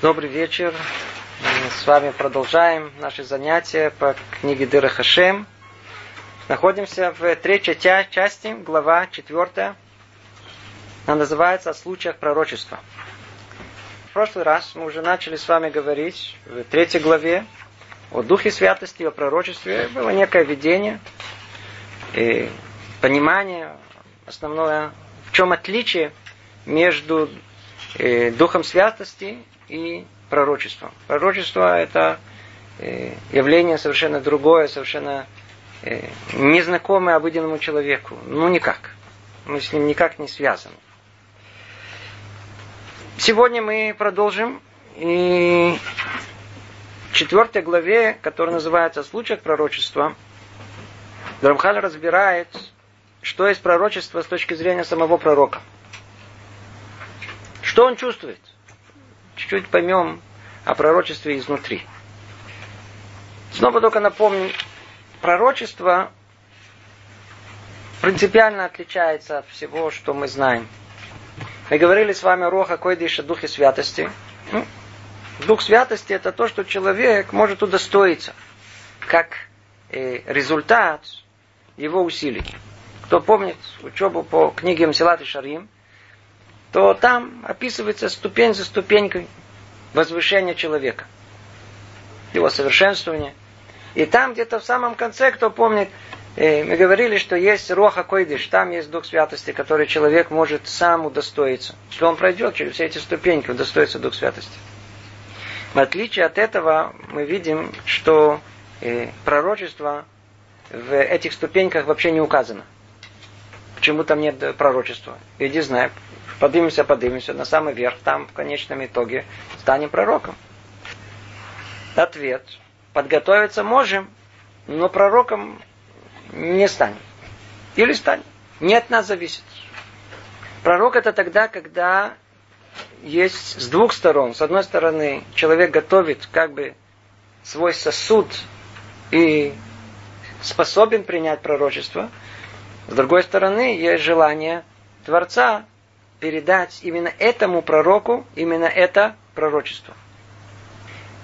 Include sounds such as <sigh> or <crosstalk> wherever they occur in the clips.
Добрый вечер. Мы с вами продолжаем наши занятия по книге Дыра Хашем. Находимся в третьей части, глава четвертая. Она называется «О случаях пророчества». В прошлый раз мы уже начали с вами говорить в третьей главе о Духе Святости, о пророчестве. Было некое видение и понимание, основное, в чем отличие между э, Духом Святости и пророчеством. Пророчество – это э, явление совершенно другое, совершенно э, незнакомое обыденному человеку. Ну, никак. Мы с ним никак не связаны. Сегодня мы продолжим и в четвертой главе, которая называется «О случаях пророчества», Драмхаль разбирает, что есть пророчество с точки зрения самого пророка. Что он чувствует? Чуть-чуть поймем о пророчестве изнутри. Снова только напомню, пророчество принципиально отличается от всего, что мы знаем. Мы говорили с вами о Роха Койдиша, Духе Святости. Ну, Дух Святости это то, что человек может удостоиться, как э, результат его усилий. Кто помнит учебу по книге Мсилат и Шарим, то там описывается ступень за ступенькой возвышения человека, его совершенствование. И там где-то в самом конце, кто помнит, э, мы говорили, что есть Роха Койдыш, там есть Дух Святости, который человек может сам удостоиться. Что он пройдет через все эти ступеньки, удостоится Дух Святости. В отличие от этого, мы видим, что э, пророчество в этих ступеньках вообще не указано. Почему там нет пророчества? Иди знай, поднимемся, поднимемся на самый верх, там в конечном итоге станем пророком. Ответ. Подготовиться можем, но пророком не станем. Или станем. Не от нас зависит. Пророк это тогда, когда есть с двух сторон. С одной стороны, человек готовит как бы свой сосуд и способен принять пророчество. С другой стороны, есть желание Творца передать именно этому пророку именно это пророчество.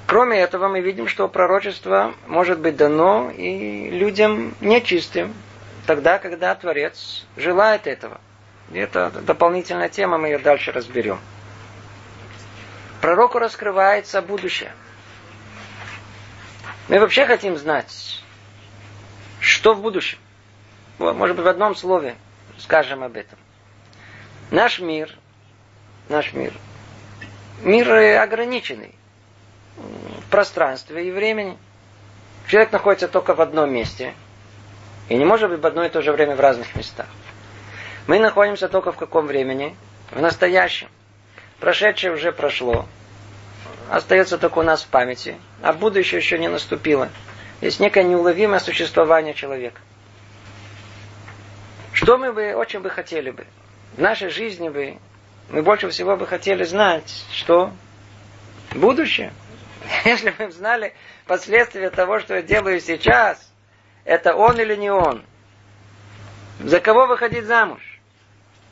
Кроме этого, мы видим, что пророчество может быть дано и людям нечистым, тогда, когда Творец желает этого. И это дополнительная тема, мы ее дальше разберем. Пророку раскрывается будущее. Мы вообще хотим знать, что в будущем. Может быть, в одном слове скажем об этом. Наш мир, наш мир, мир ограниченный в пространстве и времени. Человек находится только в одном месте и не может быть в одно и то же время в разных местах. Мы находимся только в каком времени? В настоящем. Прошедшее уже прошло. Остается только у нас в памяти. А будущее еще не наступило. Есть некое неуловимое существование человека. Что мы бы, очень бы хотели бы? В нашей жизни бы мы больше всего бы хотели знать, что будущее. <laughs> Если бы знали последствия того, что я делаю сейчас, это он или не он. За кого выходить замуж?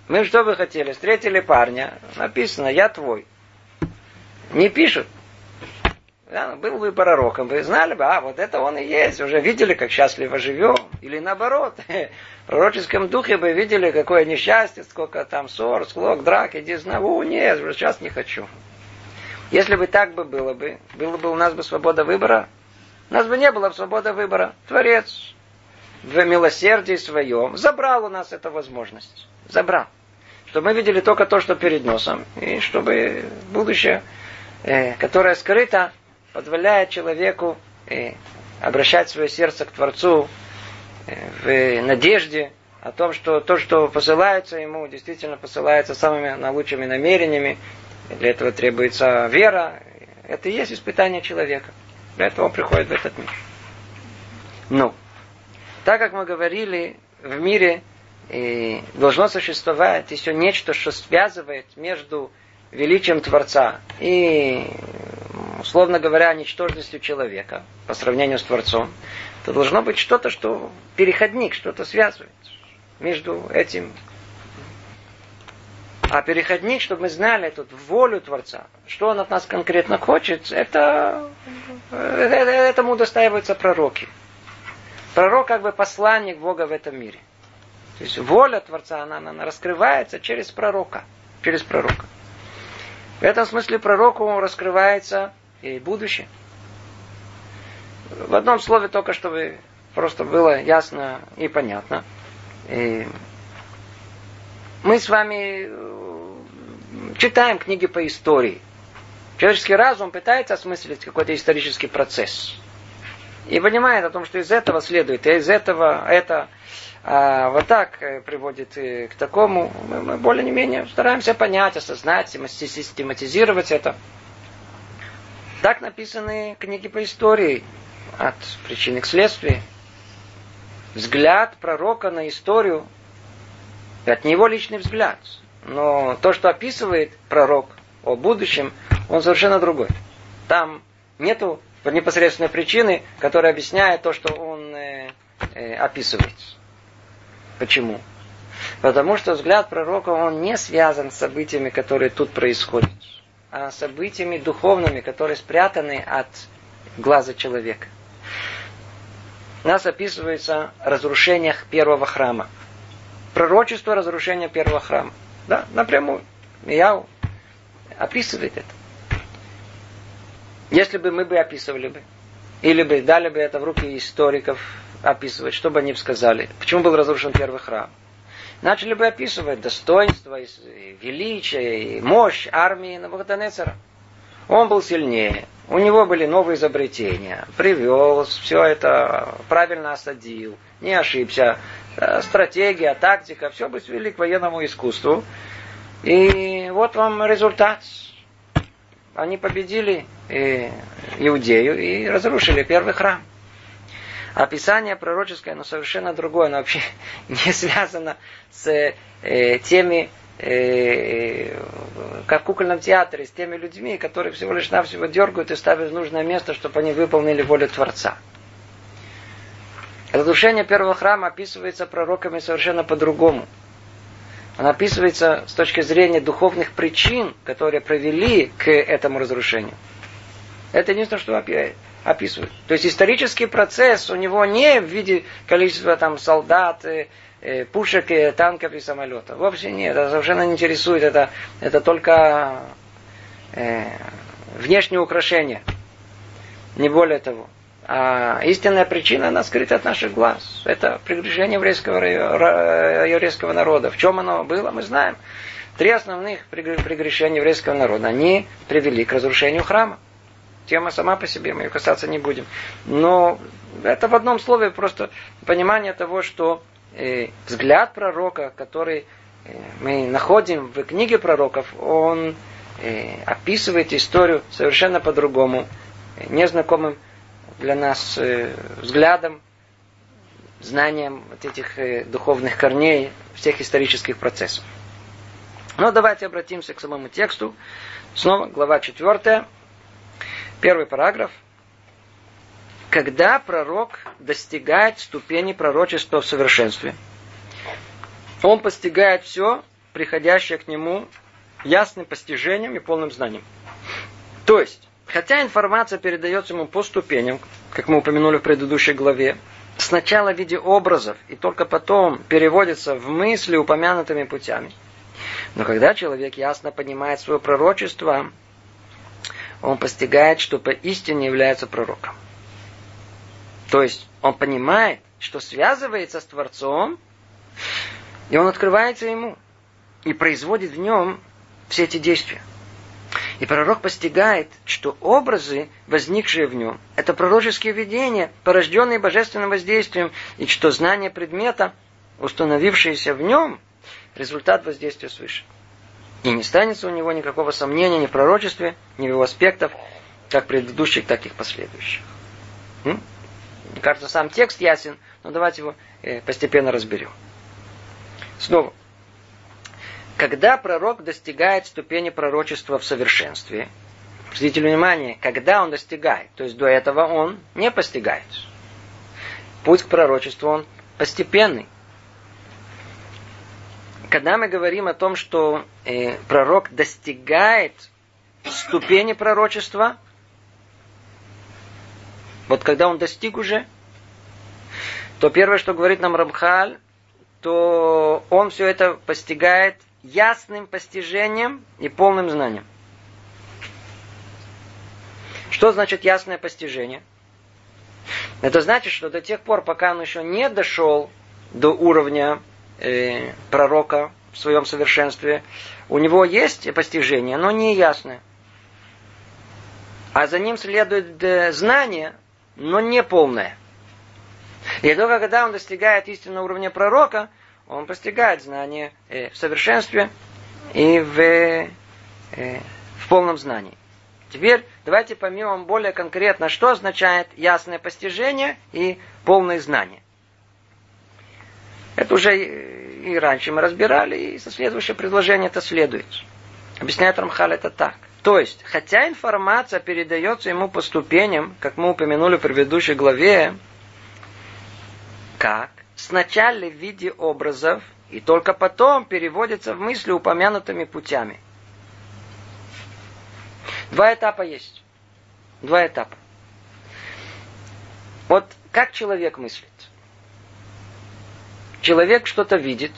Мы что бы хотели? Встретили парня, написано, я твой. Не пишут. Да, был бы пророком, вы знали бы, а вот это он и есть, уже видели, как счастливо живем. Или наоборот, <laughs> в пророческом духе бы видели, какое несчастье, сколько там ссор, склок, драк, иди знай, о, нет, уже сейчас не хочу. Если бы так бы было бы, было бы у нас бы свобода выбора, у нас бы не было свободы выбора. Творец в милосердии своем забрал у нас эту возможность. Забрал. Чтобы мы видели только то, что перед носом. И чтобы будущее, э, которое скрыто, позволяет человеку э, обращать свое сердце к Творцу э, в надежде о том, что то, что посылается ему, действительно посылается самыми наилучшими намерениями. Для этого требуется вера. Это и есть испытание человека. Для этого он приходит в этот мир. Ну, так как мы говорили, в мире и э, должно существовать еще нечто, что связывает между величием Творца и условно говоря, ничтожностью человека по сравнению с Творцом, то должно быть что-то, что переходник, что-то связывает между этим А переходник, чтобы мы знали тут волю Творца, что он от нас конкретно хочет, это, это этому удостаиваются пророки. Пророк как бы посланник Бога в этом мире. То есть воля Творца, она, она раскрывается через пророка. Через пророка. В этом смысле пророку раскрывается и будущее. В одном слове только, чтобы просто было ясно и понятно. И мы с вами э, читаем книги по истории. Человеческий разум пытается осмыслить какой-то исторический процесс. И понимает о том, что из этого следует, и из этого это а, вот так э, приводит э, к такому. Мы, мы более-менее стараемся понять, осознать, систематизировать это. Так написаны книги по истории от причины к следствию. Взгляд пророка на историю это не его личный взгляд. Но то, что описывает пророк о будущем, он совершенно другой. Там нету непосредственной причины, которая объясняет то, что он э, э, описывает. Почему? Потому что взгляд пророка, он не связан с событиями, которые тут происходят, событиями духовными, которые спрятаны от глаза человека. Нас описывается разрушение первого храма пророчество разрушения первого храма. Да, напрямую. Яу описывает это. Если бы мы бы описывали бы, или бы дали бы это в руки историков описывать, что бы они сказали, почему был разрушен первый храм. Начали бы описывать достоинство, и величие, и мощь армии Навуходонецера. Он был сильнее, у него были новые изобретения, привез, все это правильно осадил, не ошибся, Э, стратегия, тактика, все бы свели к военному искусству. И вот вам результат. Они победили и Иудею и разрушили первый храм. Описание пророческое, но совершенно другое, оно вообще <laughs> не связано с э, теми, э, как в кукольном театре, с теми людьми, которые всего лишь навсего дергают и ставят в нужное место, чтобы они выполнили волю Творца. Разрушение первого храма описывается пророками совершенно по-другому. Оно описывается с точки зрения духовных причин, которые привели к этому разрушению. Это единственное, что описывают. То есть исторический процесс у него не в виде количества там солдат, э, э, пушек, танков и самолетов. Вообще нет, это совершенно не интересует. Это, это только э, внешнее украшение. Не более того. А истинная причина, она скрыта от наших глаз. Это прегрешение еврейского, еврейского народа. В чем оно было, мы знаем. Три основных прегрешения еврейского народа. Они привели к разрушению храма. Тема сама по себе, мы ее касаться не будем. Но это в одном слове просто понимание того, что э, взгляд пророка, который э, мы находим в книге пророков, он э, описывает историю совершенно по-другому, незнакомым для нас э, взглядом, знанием вот этих э, духовных корней всех исторических процессов. Но давайте обратимся к самому тексту. Снова глава 4, первый параграф. Когда пророк достигает ступени пророчества в совершенстве, он постигает все, приходящее к нему ясным постижением и полным знанием. То есть, Хотя информация передается ему по ступеням, как мы упомянули в предыдущей главе, сначала в виде образов и только потом переводится в мысли упомянутыми путями. Но когда человек ясно понимает свое пророчество, он постигает, что поистине является пророком. То есть он понимает, что связывается с Творцом, и он открывается ему и производит в нем все эти действия. И пророк постигает, что образы, возникшие в нем, это пророческие видения, порожденные божественным воздействием, и что знание предмета, установившееся в нем, результат воздействия свыше. И не станется у него никакого сомнения ни в пророчестве, ни в его аспектах, как предыдущих, так и последующих. М? Кажется, сам текст ясен, но давайте его э, постепенно разберем. Снова, когда пророк достигает ступени пророчества в совершенстве, обратите внимание, когда он достигает, то есть до этого он не постигает. Путь к пророчеству он постепенный. Когда мы говорим о том, что э, пророк достигает ступени пророчества, вот когда он достиг уже, то первое, что говорит нам Рамхаль, то он все это постигает ясным постижением и полным знанием. Что значит ясное постижение? Это значит, что до тех пор, пока он еще не дошел до уровня э, пророка в своем совершенстве, у него есть постижение, но не ясное. А за ним следует э, знание, но не полное. И только когда он достигает истинного уровня пророка, он постигает знание э, в совершенстве и в, э, в полном знании. Теперь давайте поймем более конкретно, что означает ясное постижение и полное знание. Это уже и раньше мы разбирали, и со следующее предложение это следует. Объясняет Рамхаль это так. То есть, хотя информация передается ему по ступеням, как мы упомянули в предыдущей главе, как? Сначала в виде образов, и только потом переводится в мысли упомянутыми путями. Два этапа есть. Два этапа. Вот как человек мыслит? Человек что-то видит,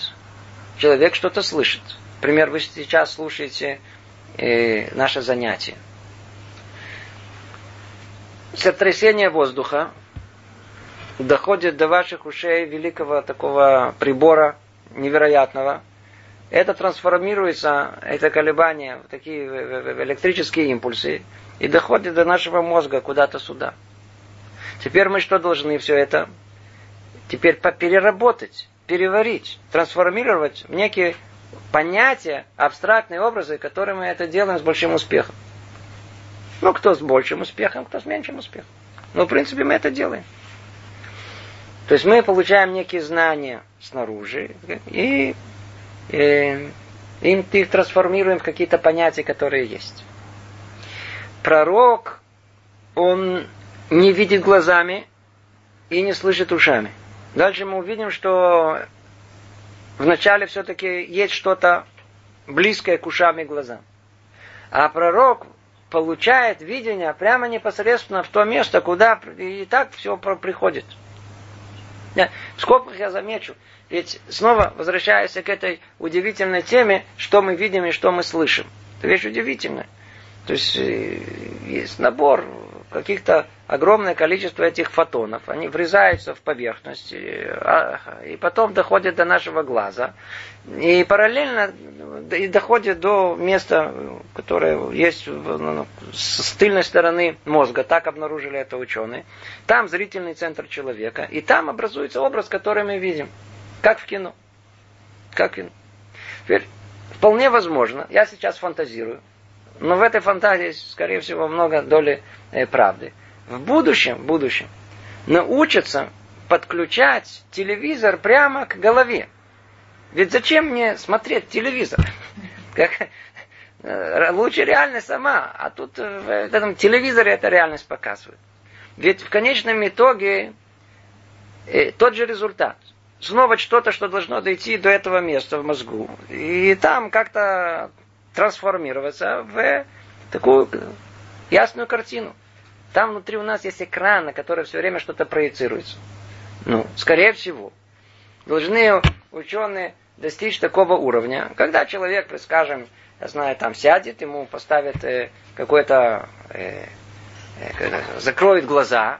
человек что-то слышит. Например, вы сейчас слушаете э, наше занятие. Сотрясение воздуха доходит до ваших ушей великого такого прибора невероятного. Это трансформируется, это колебания, такие электрические импульсы, и доходит до нашего мозга куда-то сюда. Теперь мы что должны все это? Теперь переработать, переварить, трансформировать в некие понятия, абстрактные образы, которые мы это делаем с большим успехом. Ну, кто с большим успехом, кто с меньшим успехом. Но, в принципе, мы это делаем. То есть мы получаем некие знания снаружи и, и им их трансформируем в какие-то понятия, которые есть. Пророк, он не видит глазами и не слышит ушами. Дальше мы увидим, что вначале все-таки есть что-то близкое к ушам и глазам. А пророк получает видение прямо непосредственно в то место, куда и так все приходит. В скобках я замечу, ведь снова возвращаясь к этой удивительной теме, что мы видим и что мы слышим. Это вещь удивительная. То есть э, есть набор каких-то огромное количество этих фотонов, они врезаются в поверхность, а, и потом доходят до нашего глаза. И параллельно и доходят до места, которое есть ну, ну, с тыльной стороны мозга. Так обнаружили это ученые. Там зрительный центр человека. И там образуется образ, который мы видим. Как в кино. Как в кино. Теперь, вполне возможно, я сейчас фантазирую, но в этой фантазии, скорее всего, много доли э, правды. В будущем, в будущем, научатся подключать телевизор прямо к голове. Ведь зачем мне смотреть телевизор? Как, э, лучше реальность сама, а тут э, в этом телевизоре эта реальность показывает. Ведь в конечном итоге э, тот же результат. Снова что-то, что должно дойти до этого места в мозгу. И там как-то трансформироваться в такую ясную картину. Там внутри у нас есть экран, на который все время что-то проецируется. Ну, скорее всего, должны ученые достичь такого уровня, когда человек, скажем, я знаю, там сядет, ему поставят э, какой-то, э, э, закроет глаза,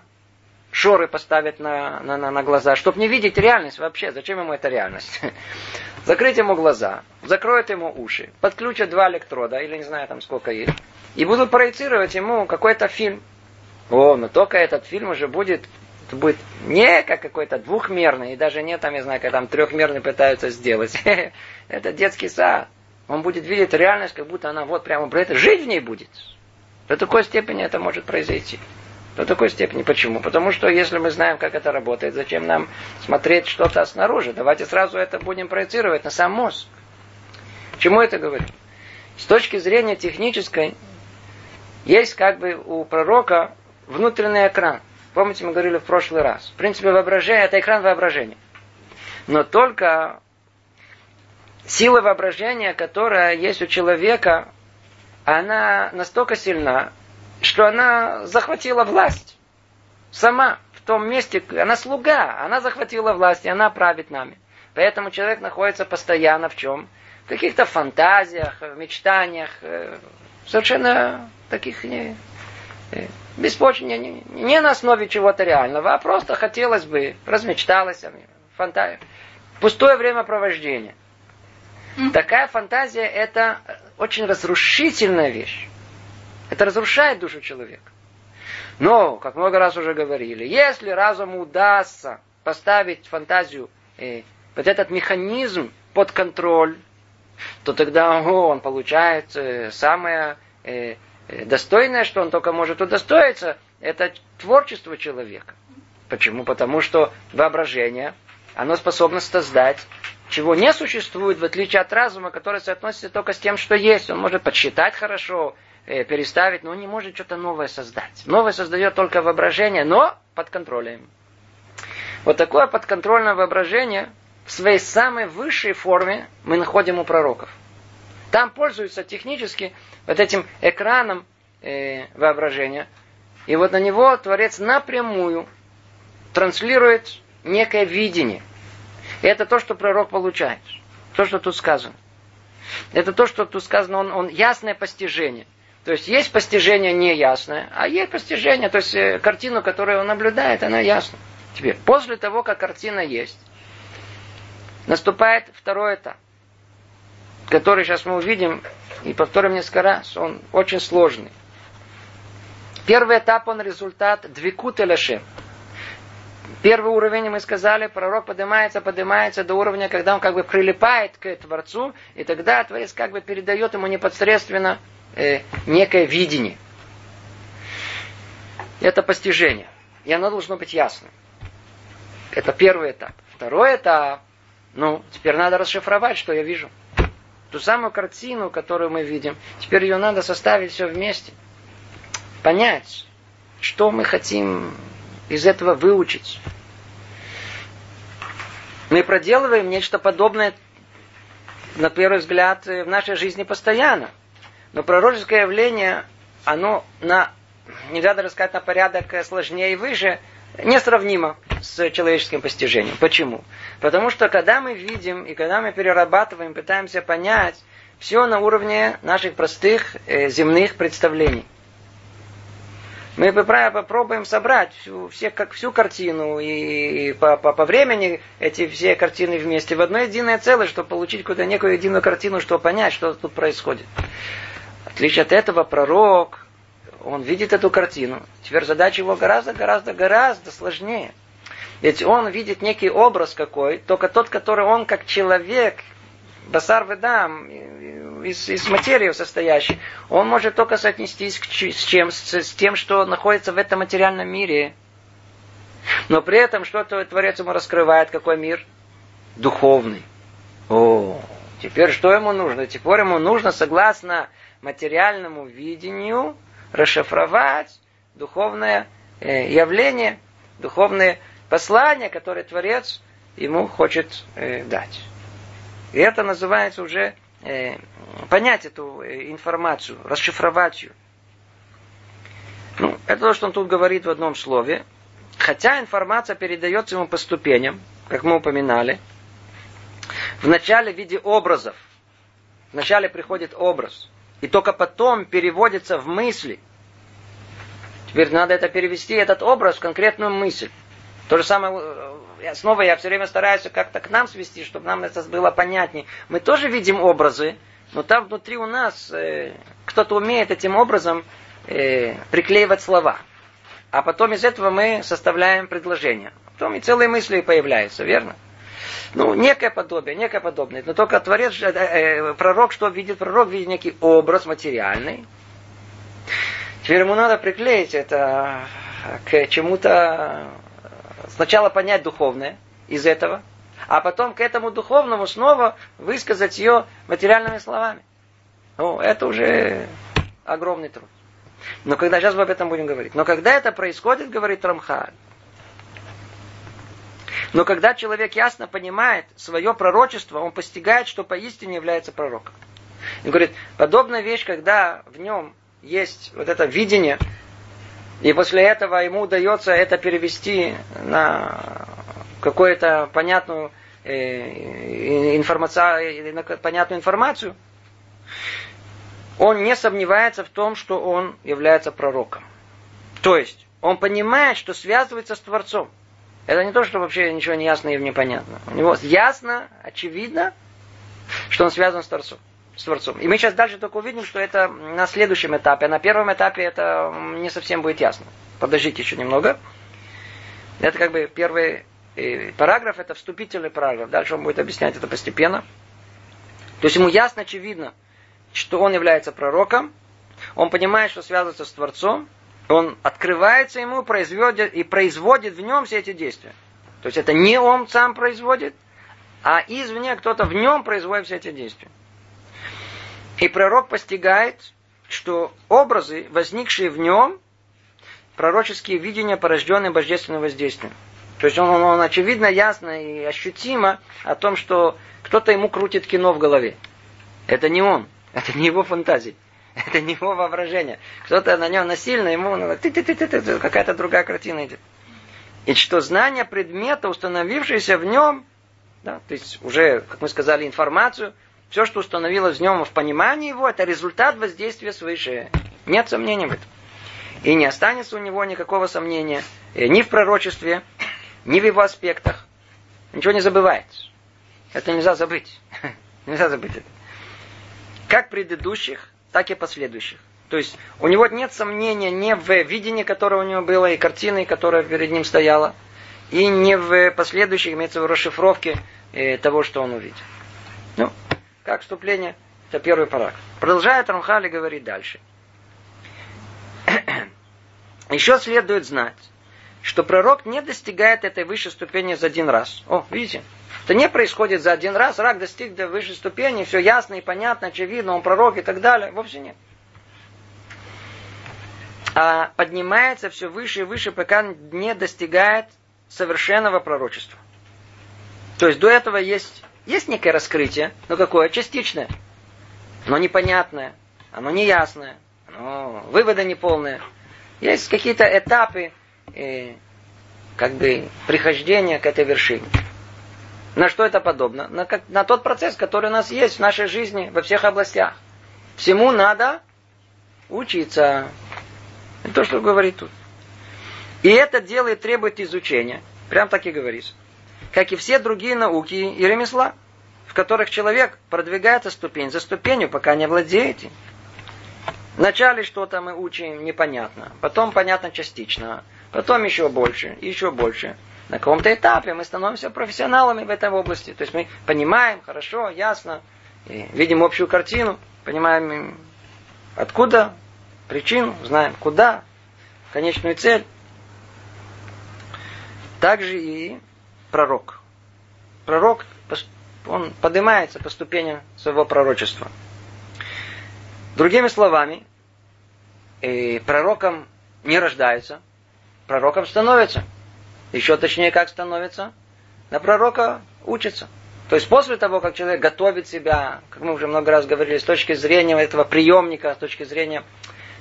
шоры поставят на, на, на, глаза, чтобы не видеть реальность вообще. Зачем ему эта реальность? <laughs> Закрыть ему глаза, закроют ему уши, подключат два электрода, или не знаю там сколько есть, и будут проецировать ему какой-то фильм. О, но только этот фильм уже будет, будет не как какой-то двухмерный, и даже не там, я знаю, как там трехмерный пытаются сделать. <laughs> Это детский сад. Он будет видеть реальность, как будто она вот прямо, это жить в ней будет. До такой степени это может произойти. До такой степени. Почему? Потому что если мы знаем, как это работает, зачем нам смотреть что-то снаружи? Давайте сразу это будем проецировать на сам мозг. Чему это говорю? С точки зрения технической, есть как бы у пророка внутренний экран. Помните, мы говорили в прошлый раз. В принципе, воображение – это экран воображения. Но только сила воображения, которая есть у человека, она настолько сильна, что она захватила власть. Сама в том месте, она слуга, она захватила власть, и она правит нами. Поэтому человек находится постоянно в чем? В каких-то фантазиях, в мечтаниях, э, совершенно таких не, беспочвенных, не, не на основе чего-то реального, а просто хотелось бы, размечталось, фантазия. Пустое времяпровождение. Такая фантазия это очень разрушительная вещь. Это разрушает душу человека. Но, как много раз уже говорили, если разуму удастся поставить фантазию, э, вот этот механизм под контроль, то тогда о, он получает э, самое э, достойное, что он только может удостоиться, это творчество человека. Почему? Потому что воображение, оно способно создать, чего не существует, в отличие от разума, который соотносится только с тем, что есть. Он может подсчитать хорошо, э, переставить, но он не может что-то новое создать. Новое создает только воображение, но под контролем. Вот такое подконтрольное воображение в своей самой высшей форме мы находим у пророков. Там пользуются технически вот этим экраном э, воображения. И вот на него Творец напрямую транслирует некое видение. И это то, что пророк получает. То, что тут сказано. Это то, что тут сказано, он, он ясное постижение. То есть есть постижение неясное, а есть постижение, то есть э, картину, которую он наблюдает, она ясна. Теперь, после того, как картина есть, наступает второй этап, который сейчас мы увидим и повторим несколько раз. Он очень сложный. Первый этап, он результат двикут элешем. Первый уровень, мы сказали, пророк поднимается, поднимается до уровня, когда он как бы прилипает к Творцу, и тогда Творец как бы передает ему непосредственно э, некое видение. Это постижение. И оно должно быть ясным. Это первый этап. Второй этап ну, теперь надо расшифровать, что я вижу. Ту самую картину, которую мы видим, теперь ее надо составить все вместе. Понять, что мы хотим из этого выучить. Мы проделываем нечто подобное, на первый взгляд, в нашей жизни постоянно. Но пророческое явление, оно на, нельзя даже сказать, на порядок сложнее и выше – несравнимо с человеческим постижением. Почему? Потому что когда мы видим и когда мы перерабатываем, пытаемся понять, все на уровне наших простых э, земных представлений. Мы попробуем собрать всю, все, как, всю картину и, и по, по, по времени эти все картины вместе в одно единое целое, чтобы получить куда некую единую картину, чтобы понять, что тут происходит. В отличие от этого, пророк, он видит эту картину. Теперь задача его гораздо, гораздо, гораздо сложнее. Ведь он видит некий образ какой, только тот, который он как человек, басар ведам, из, из материи состоящий, он может только соотнестись к, с, чем, с, с тем, что находится в этом материальном мире. Но при этом что-то Творец ему раскрывает, какой мир? Духовный. О, теперь что ему нужно? Теперь ему нужно, согласно материальному видению, расшифровать духовное э, явление, духовное послание, которое Творец ему хочет э, дать. И это называется уже э, понять эту информацию, расшифровать ее. Ну, это то, что он тут говорит в одном слове. Хотя информация передается ему по ступеням, как мы упоминали, вначале в виде образов. Вначале приходит образ и только потом переводится в мысли. Теперь надо это перевести, этот образ, в конкретную мысль. То же самое, э, снова я все время стараюсь как-то к нам свести, чтобы нам это было понятнее. Мы тоже видим образы, но там внутри у нас э, кто-то умеет этим образом э, приклеивать слова. А потом из этого мы составляем предложение. Потом и целые мысли появляются, верно? Ну, некое подобие, некое подобное. Но только творец, э, э, пророк, что видит? Пророк видит некий образ материальный. Теперь ему надо приклеить это к чему-то, сначала понять духовное из этого, а потом к этому духовному снова высказать ее материальными словами. Ну, это уже огромный труд. Но когда, сейчас мы об этом будем говорить. Но когда это происходит, говорит Рамхаль, Но когда человек ясно понимает свое пророчество, он постигает, что поистине является пророком. И говорит, подобная вещь, когда в нем есть вот это видение, и после этого ему удается это перевести на какую-то понятную э, информацию, на понятную информацию, он не сомневается в том, что он является пророком. То есть, он понимает, что связывается с Творцом. Это не то, что вообще ничего не ясно и непонятно. У него ясно, очевидно, что он связан с Творцом. С Творцом. И мы сейчас дальше только увидим, что это на следующем этапе. А на первом этапе это не совсем будет ясно. Подождите еще немного. Это как бы первый э, параграф, это вступительный параграф. Дальше он будет объяснять это постепенно. То есть ему ясно, очевидно, что он является пророком. Он понимает, что связывается с Творцом он открывается ему производит, и производит в нем все эти действия. То есть это не он сам производит, а извне кто-то в нем производит все эти действия. И пророк постигает, что образы, возникшие в нем, пророческие видения, порожденные божественным воздействием. То есть он, он, он очевидно, ясно и ощутимо о том, что кто-то ему крутит кино в голове. Это не он, <laughs> это не его фантазии. <laughs> Это не его воображение. Кто-то на нем насильно, ему какая-то другая картина идет. И что знание предмета, установившееся в нем, да, то есть уже, как мы сказали, информацию, все, что установилось в нем в понимании его, это результат воздействия свыше. Нет сомнений в этом. И не останется у него никакого сомнения ни в пророчестве, ни в его аспектах. Ничего не забывается. Это нельзя забыть. <laughs> нельзя забыть это. Как предыдущих, так и последующих. То есть у него нет сомнения ни в видении, которое у него было, и картины, которая перед ним стояла, и не в последующих, имеется в расшифровке э, того, что он увидел. Ну, как вступление, это первый параграф. Продолжает Рамхали говорить дальше. <clears throat> Еще следует знать, что пророк не достигает этой высшей ступени за один раз. О, видите? Это не происходит за один раз, рак достиг до высшей ступени, все ясно и понятно, очевидно, он пророк и так далее. Вовсе нет. А поднимается все выше и выше, пока не достигает совершенного пророчества. То есть до этого есть, есть некое раскрытие, но какое? Частичное. Но непонятное, оно неясное, оно выводы неполные. Есть какие-то этапы э, как бы прихождения к этой вершине. На что это подобно? На, как, на тот процесс, который у нас есть в нашей жизни во всех областях. Всему надо учиться. Это то, что говорит тут. И это дело и требует изучения. Прям так и говорится. Как и все другие науки и ремесла, в которых человек продвигается ступень за ступенью, пока не владеет им. Вначале что-то мы учим непонятно, потом понятно частично, потом еще больше, еще больше на каком-то этапе мы становимся профессионалами в этой области. То есть мы понимаем хорошо, ясно, и видим общую картину, понимаем откуда причину, знаем куда, конечную цель. Также и пророк. Пророк, он поднимается по ступеням своего пророчества. Другими словами, пророком не рождается, пророком становится. Еще точнее, как становится? На пророка учится. То есть после того, как человек готовит себя, как мы уже много раз говорили, с точки зрения этого приемника, с точки зрения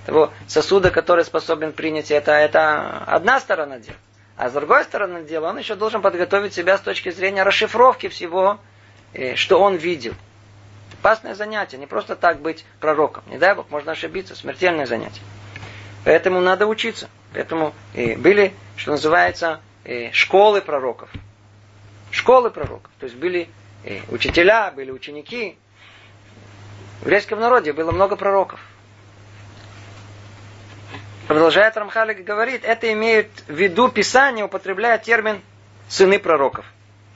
того сосуда, который способен принять это, это одна сторона дела. А с другой стороны дела, он еще должен подготовить себя с точки зрения расшифровки всего, э, что он видел. Опасное занятие, не просто так быть пророком. Не дай Бог, можно ошибиться, смертельное занятие. Поэтому надо учиться. Поэтому и были, что называется, школы пророков. Школы пророков. То есть были учителя, были ученики. В еврейском народе было много пророков. Продолжает Рамхалик говорит, это имеют в виду Писание, употребляя термин сыны пророков.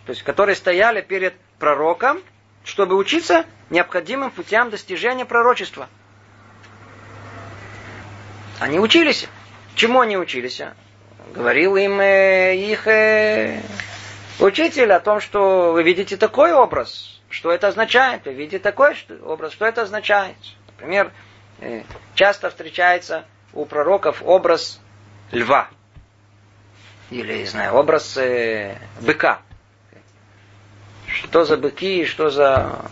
То есть, которые стояли перед пророком, чтобы учиться необходимым путям достижения пророчества. Они учились. Чему они учились? говорил им э, их э, учитель о том, что вы видите такой образ, что это означает, вы видите такой образ, что это означает. Например, э, часто встречается у пророков образ льва. Или, не знаю, образ э, быка. что за быки, что за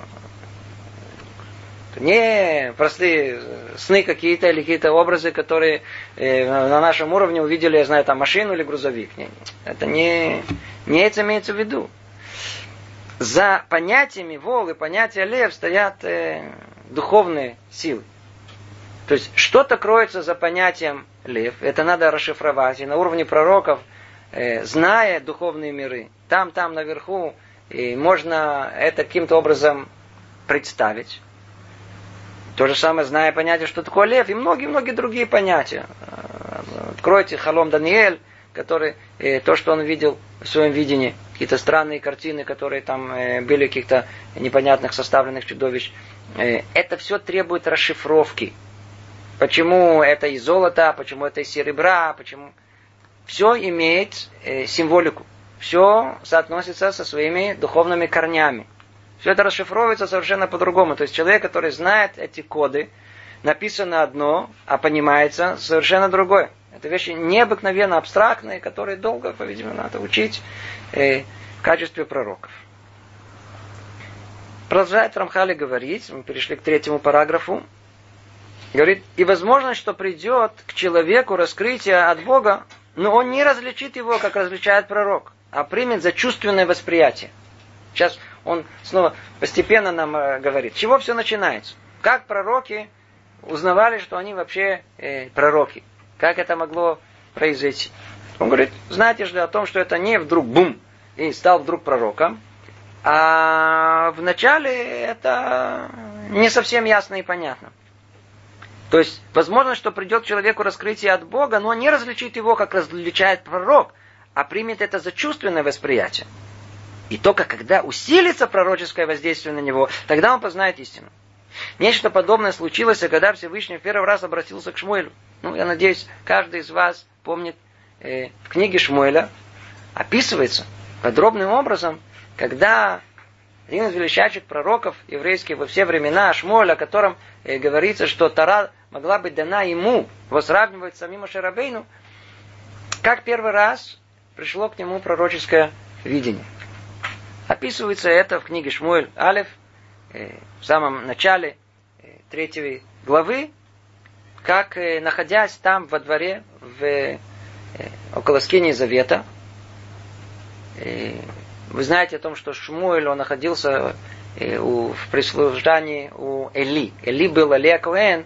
не простые сны какие-то или какие-то образы, которые э, на нашем уровне увидели, я знаю, там машину или грузовик. Не, это не, не это имеется в виду. За понятиями вол и понятия лев стоят э, духовные силы. То есть что-то кроется за понятием лев. Это надо расшифровать. И на уровне пророков, э, зная духовные миры, там, там наверху, и можно это каким-то образом представить. То же самое, зная понятие, что такое лев, и многие-многие другие понятия. Откройте Халом Даниэль, который, э, то, что он видел в своем видении, какие-то странные картины, которые там э, были каких-то непонятных составленных чудовищ. Э, это все требует расшифровки. Почему это из золота, почему это из серебра, почему... Все имеет символику. Все соотносится со своими духовными корнями. Все это расшифровывается совершенно по-другому. То есть человек, который знает эти коды, написано одно, а понимается совершенно другое. Это вещи необыкновенно абстрактные, которые долго, по-видимому, надо учить э, в качестве пророков. Продолжает Рамхали говорить, мы перешли к третьему параграфу. Говорит, и возможно, что придет к человеку раскрытие от Бога, но он не различит его, как различает пророк, а примет за чувственное восприятие. Сейчас он снова постепенно нам э, говорит, с чего все начинается. Как пророки узнавали, что они вообще э, пророки. Как это могло произойти. Он говорит, знаете же о том, что это не вдруг бум и стал вдруг пророком, а вначале это не совсем ясно и понятно. То есть, возможно, что придет человеку раскрытие от Бога, но не различит его, как различает пророк, а примет это за чувственное восприятие. И только когда усилится пророческое воздействие на него, тогда он познает истину. Нечто подобное случилось, когда Всевышний в первый раз обратился к Шмуэлю. Ну, я надеюсь, каждый из вас помнит, э, в книге Шмуэля описывается подробным образом, когда один из величайших пророков еврейских во все времена, Шмуэль, о котором э, говорится, что Тара могла быть дана ему, его сравнивают с самим Ашарабейну, как первый раз пришло к нему пророческое видение. Описывается это в книге Шмуэль Алев, э, в самом начале э, третьей главы, как э, находясь там во дворе, в, около скини Завета, вы знаете о том, что Шмуэль, он находился в прислуждании у Эли. Эли был Алия Коэн,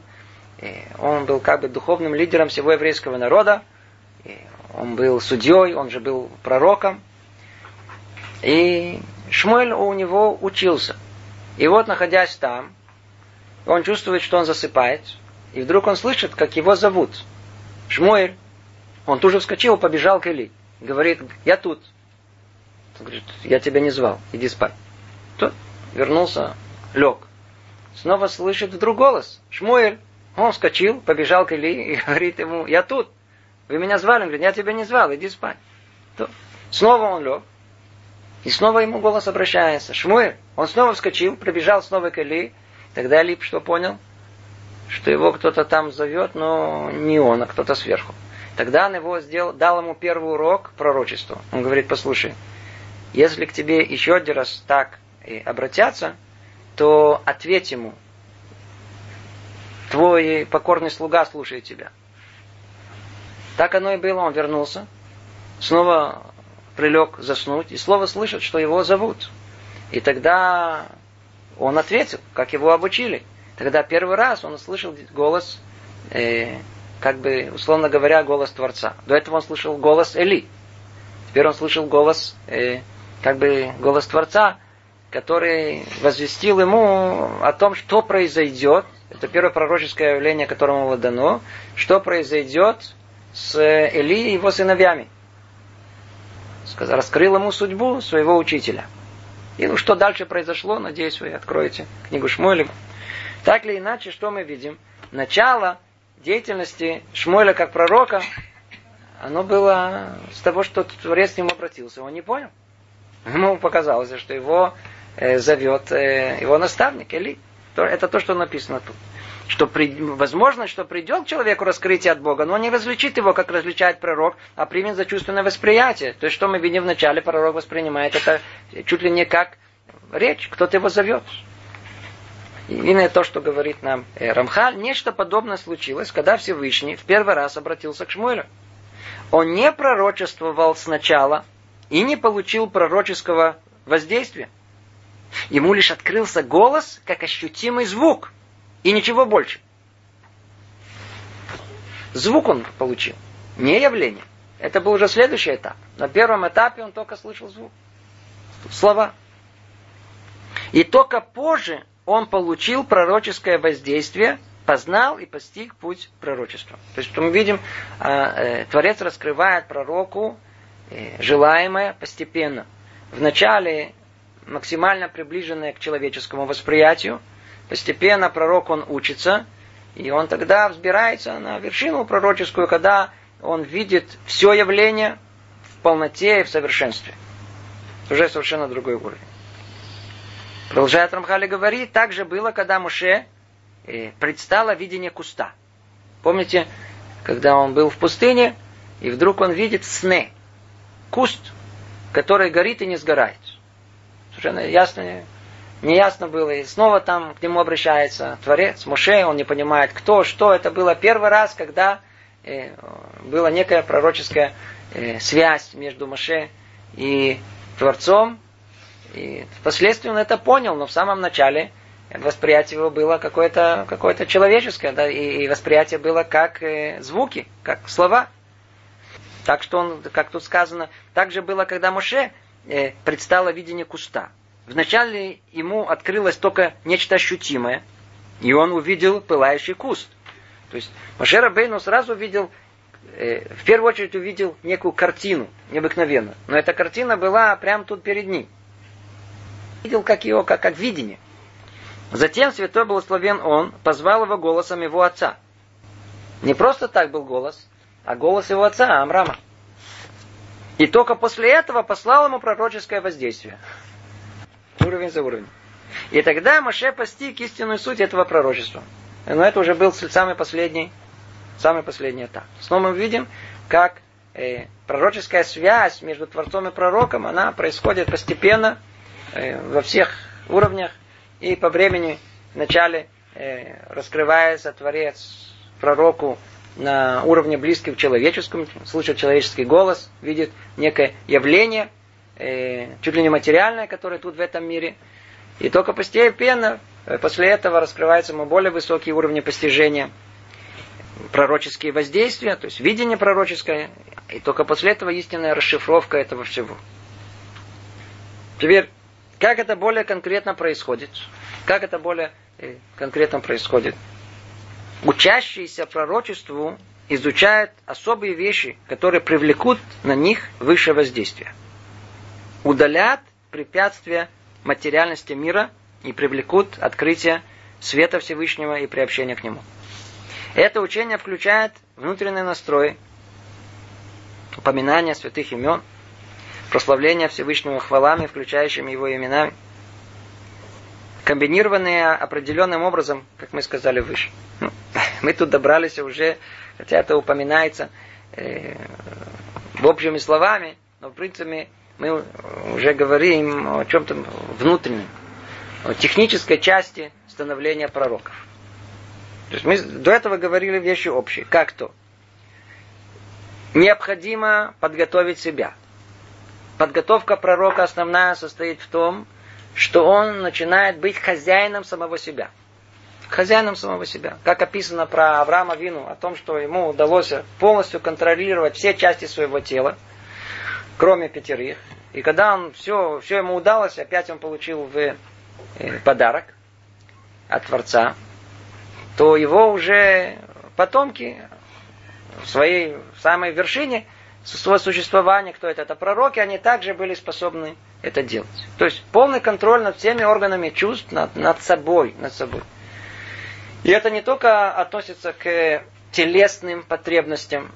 он был как бы духовным лидером всего еврейского народа, он был судьей, он же был пророком, и Шмуэль у него учился. И вот, находясь там, он чувствует, что он засыпает, и вдруг он слышит, как его зовут. Шмуэль. Он тут же вскочил, побежал к Эли. Говорит, я тут. Он говорит, я тебя не звал, иди спать. Тот вернулся, лег. Снова слышит вдруг голос. Шмуэль. Он вскочил, побежал к Эли и <laughs> говорит ему, я тут. Вы меня звали? Он говорит, я тебя не звал, иди спать. То. Снова он лег. И снова ему голос обращается. Шмуэль. Он снова вскочил, пробежал снова к Эли. Тогда Лип что понял? Что его кто-то там зовет, но не он, а кто-то сверху. Тогда он его сделал, дал ему первый урок пророчеству. Он говорит, послушай, если к тебе еще один раз так и обратятся, то ответь ему. Твой покорный слуга слушает тебя. Так оно и было, он вернулся. Снова прилег заснуть, и слово слышит, что его зовут. И тогда он ответил, как его обучили. Тогда первый раз он услышал голос, э, как бы, условно говоря, голос Творца. До этого он слышал голос Эли. Теперь он слышал голос, э, как бы, голос Творца, который возвестил ему о том, что произойдет. Это первое пророческое явление, которому было дано. Что произойдет с Эли и его сыновьями раскрыл ему судьбу своего учителя. И ну, что дальше произошло, надеюсь, вы откроете книгу Шмуэля. Так или иначе, что мы видим? Начало деятельности Шмуэля как пророка, оно было с того, что Творец к нему обратился. Он не понял. Ему показалось, что его э, зовет э, его наставник Эли. Это то, что написано тут что при, возможно, что придет человеку раскрытие от Бога, но он не различит его, как различает пророк, а примет за чувственное восприятие. То есть, что мы видим в начале, пророк воспринимает это чуть ли не как речь, кто-то его зовет. Именно то, что говорит нам э, Рамхаль, нечто подобное случилось, когда Всевышний в первый раз обратился к Шмуэлю. Он не пророчествовал сначала и не получил пророческого воздействия. Ему лишь открылся голос, как ощутимый звук, и ничего больше. Звук он получил, не явление. Это был уже следующий этап. На первом этапе он только слышал звук. Слова. И только позже он получил пророческое воздействие, познал и постиг путь пророчества. То есть, что мы видим, а, э, Творец раскрывает пророку э, желаемое постепенно. Вначале максимально приближенное к человеческому восприятию. Постепенно пророк он учится, и он тогда взбирается на вершину пророческую, когда он видит все явление в полноте и в совершенстве. Уже совершенно другой уровень. Продолжает Рамхали говорить, так же было, когда Муше э, предстало видение куста. Помните, когда он был в пустыне, и вдруг он видит сны. Куст, который горит и не сгорает. Совершенно ясно, неясно было. И снова там к нему обращается Творец, Муше, он не понимает, кто, что. Это было первый раз, когда э, была некая пророческая э, связь между Моше и Творцом. И впоследствии он это понял, но в самом начале восприятие его было какое-то какое человеческое, да, и, и восприятие было как э, звуки, как слова. Так что он, как тут сказано, так же было, когда Моше э, предстало видение куста. Вначале ему открылось только нечто ощутимое, и он увидел пылающий куст. То есть Машер Бейну сразу увидел, э, в первую очередь увидел некую картину необыкновенную. Но эта картина была прямо тут перед ним. Видел как его, как, как видение. Затем святой благословен он позвал его голосом его отца. Не просто так был голос, а голос его отца, Амрама. И только после этого послал ему пророческое воздействие. Уровень за уровень. И тогда Маше постиг истинную суть этого пророчества. Но это уже был самый последний, самый последний этап. Снова мы видим, как э, пророческая связь между Творцом и пророком, она происходит постепенно э, во всех уровнях. И по времени вначале э, раскрывается Творец пророку на уровне близким к человеческому, слышит человеческий голос, видит некое явление, э, чуть ли не материальное, которое тут в этом мире. И только постепенно, э, после этого раскрываются ему более высокие уровни постижения, пророческие воздействия, то есть видение пророческое, и только после этого истинная расшифровка этого всего. Теперь, как это более конкретно происходит? Как это более э, конкретно происходит? учащиеся пророчеству изучают особые вещи, которые привлекут на них высшее воздействие. Удалят препятствия материальности мира и привлекут открытие света Всевышнего и приобщение к нему. Это учение включает внутренний настрой, упоминание святых имен, прославление Всевышнего хвалами, включающими его именами, комбинированные определенным образом, как мы сказали выше. Ну, <laughs> мы тут добрались уже, хотя это упоминается э, в общими словами, но в принципе мы уже говорим о чем-то внутреннем, о технической части становления пророков. То есть мы до этого говорили вещи общие. Как то? Необходимо подготовить себя. Подготовка пророка основная состоит в том, что он начинает быть хозяином самого себя. Хозяином самого себя. Как описано про Авраама Вину, о том, что ему удалось полностью контролировать все части своего тела, кроме пятерых. И когда он все, все ему удалось, опять он получил в э, подарок от Творца, то его уже потомки в своей самой вершине своего существования, кто это, это пророки, они также были способны это делать. То есть полный контроль над всеми органами чувств, над, над собой, над собой. И это не только относится к телесным потребностям.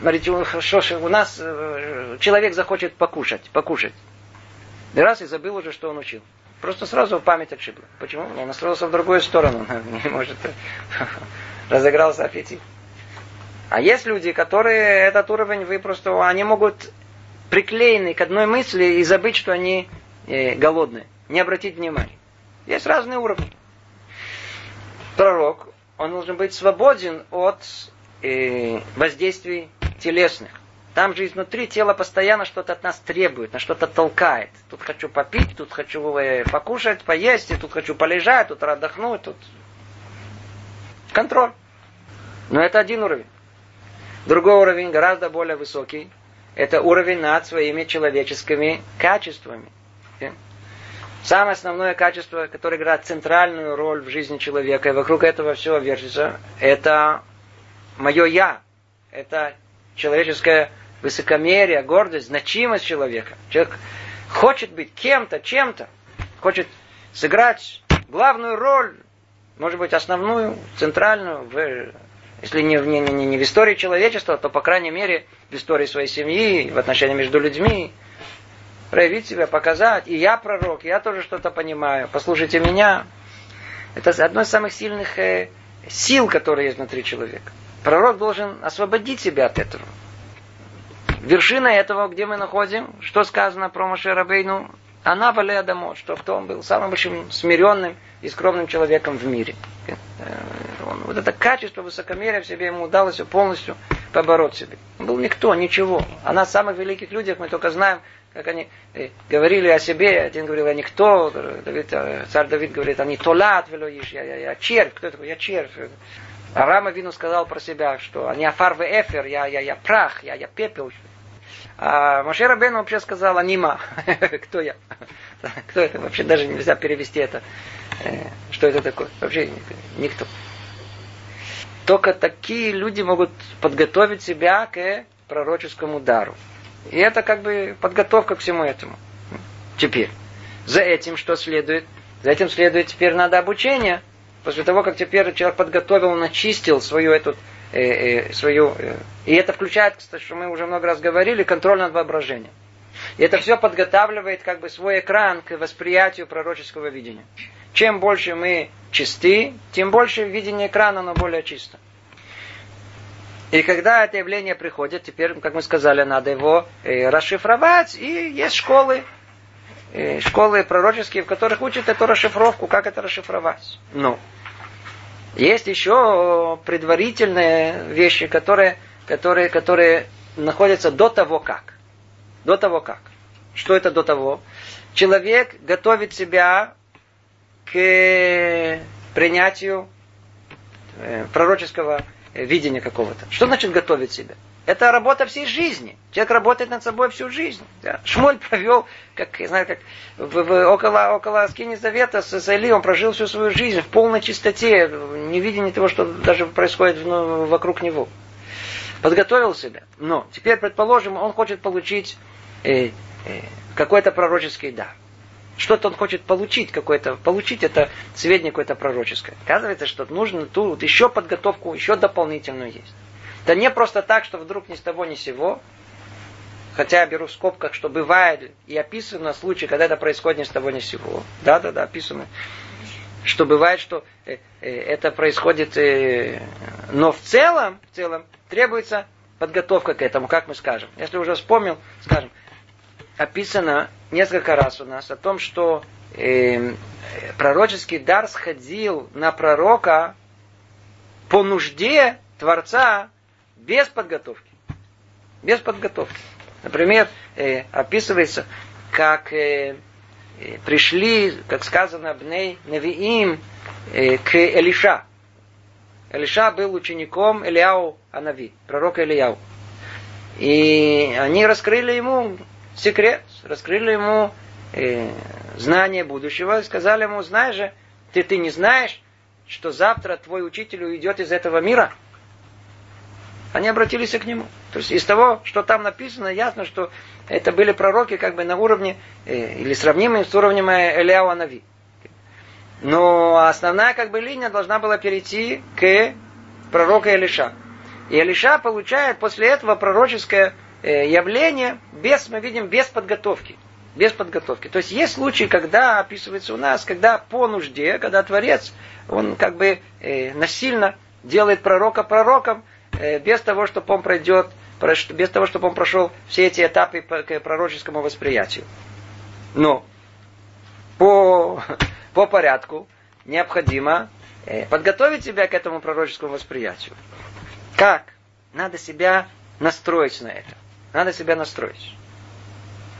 Смотрите, у нас э, человек захочет покушать, покушать. И раз и забыл уже, что он учил. Просто сразу память отшибла. Почему? Он настроился в другую сторону. <laughs> Не может. <laughs> Разыгрался аппетит. А есть люди, которые этот уровень вы просто, они могут приклеены к одной мысли и забыть, что они э, голодное, не обратить внимания. Есть разные уровни. Пророк, он должен быть свободен от э, воздействий телесных. Там же изнутри тело постоянно что-то от нас требует, на что-то толкает. Тут хочу попить, тут хочу э, покушать, поесть, и тут хочу полежать, тут отдохнуть, тут контроль. Но это один уровень. Другой уровень, гораздо более высокий, это уровень над своими человеческими качествами. Самое основное качество, которое играет центральную роль в жизни человека, и вокруг этого все вертится, это мое «я». Это человеческое высокомерие, гордость, значимость человека. Человек хочет быть кем-то, чем-то, хочет сыграть главную роль, может быть, основную, центральную, в, если не, не, не, не в истории человечества, то, по крайней мере, в истории своей семьи, в отношениях между людьми, проявить себя, показать. И я пророк, я тоже что-то понимаю. Послушайте меня. Это одно из самых сильных э, сил, которые есть внутри человека. Пророк должен освободить себя от этого. Вершина этого, где мы находим, что сказано про Моше Рабейну, она валя домой, что в том был самым большим смиренным и скромным человеком в мире. Э, он, вот это качество высокомерия в себе ему удалось полностью побороть себе. Он был никто, ничего. А нас, самых великих людях, мы только знаем, как они э, говорили о себе. Один говорил, я никто. Давид, э, царь Давид говорит, они велоиш, я, я, я червь. Кто такой? Я червь. Арама Вину сказал про себя, что они афар эфер, я, я, я прах, я, я пепел. А Моше Рабен вообще сказал анима. <laughs> Кто я? Кто это? Вообще даже нельзя перевести это. Э, что это такое? Вообще никто. Только такие люди могут подготовить себя к пророческому дару. И это как бы подготовка к всему этому. Теперь. За этим что следует? За этим следует теперь надо обучение. После того, как теперь человек подготовил, начистил свою эту э, э, свою... Э, и это включает, кстати, что мы уже много раз говорили, контроль над воображением. И это все подготавливает как бы свой экран к восприятию пророческого видения. Чем больше мы чисты, тем больше видение экрана, оно более чисто. И когда это явление приходит, теперь, как мы сказали, надо его расшифровать. И есть школы, школы пророческие, в которых учат эту расшифровку, как это расшифровать. Ну, есть еще предварительные вещи, которые, которые, которые находятся до того как. До того как. Что это до того? Человек готовит себя к принятию э, пророческого видения какого-то. Что значит готовить себя? Это работа всей жизни. Человек работает над собой всю жизнь. Да. Шмоль провел, как, знаю, как в, в, около, около Скини Завета с, с он прожил всю свою жизнь в полной чистоте, не видя того, что даже происходит ну, вокруг него. Подготовил себя. Но теперь, предположим, он хочет получить э, э, какой-то пророческий дар. Что-то он хочет получить, какое-то, получить это сведение какое-то пророческое. Оказывается, что нужно тут еще подготовку, еще дополнительную есть. Да не просто так, что вдруг ни с того ни сего, хотя я беру в скобках, что бывает и описано случаи, когда это происходит ни с того ни с сего. Да, да, да, описано. Что бывает, что э, э, это происходит, э, но в целом, в целом требуется подготовка к этому, как мы скажем. Если уже вспомнил, скажем, описано несколько раз у нас о том, что пророческий дар сходил на пророка по нужде Творца без подготовки. Без подготовки. Например, э, описывается, как э, э, пришли, как сказано, Бней Навиим э, к Элиша. Элиша был учеником Элиау Анави, пророка Элияу. И они раскрыли ему секрет, раскрыли ему э, знание будущего, и сказали ему, знаешь же, ты, ты не знаешь, что завтра твой учитель уйдет из этого мира – они обратились к нему. То есть из того, что там написано, ясно, что это были пророки как бы на уровне, э, или сравнимые с уровнем Элиау Анави. Но основная как бы линия должна была перейти к пророку Элиша. И Элиша получает после этого пророческое э, явление, без, мы видим, без подготовки. Без подготовки. То есть есть случаи, когда описывается у нас, когда по нужде, когда Творец, он как бы э, насильно делает пророка пророком, Э, без того, чтобы он пройдет, без того, чтобы он прошел все эти этапы к пророческому восприятию. Но по, <laughs> по порядку необходимо э, подготовить себя к этому пророческому восприятию. Как? Надо себя настроить на это. Надо себя настроить.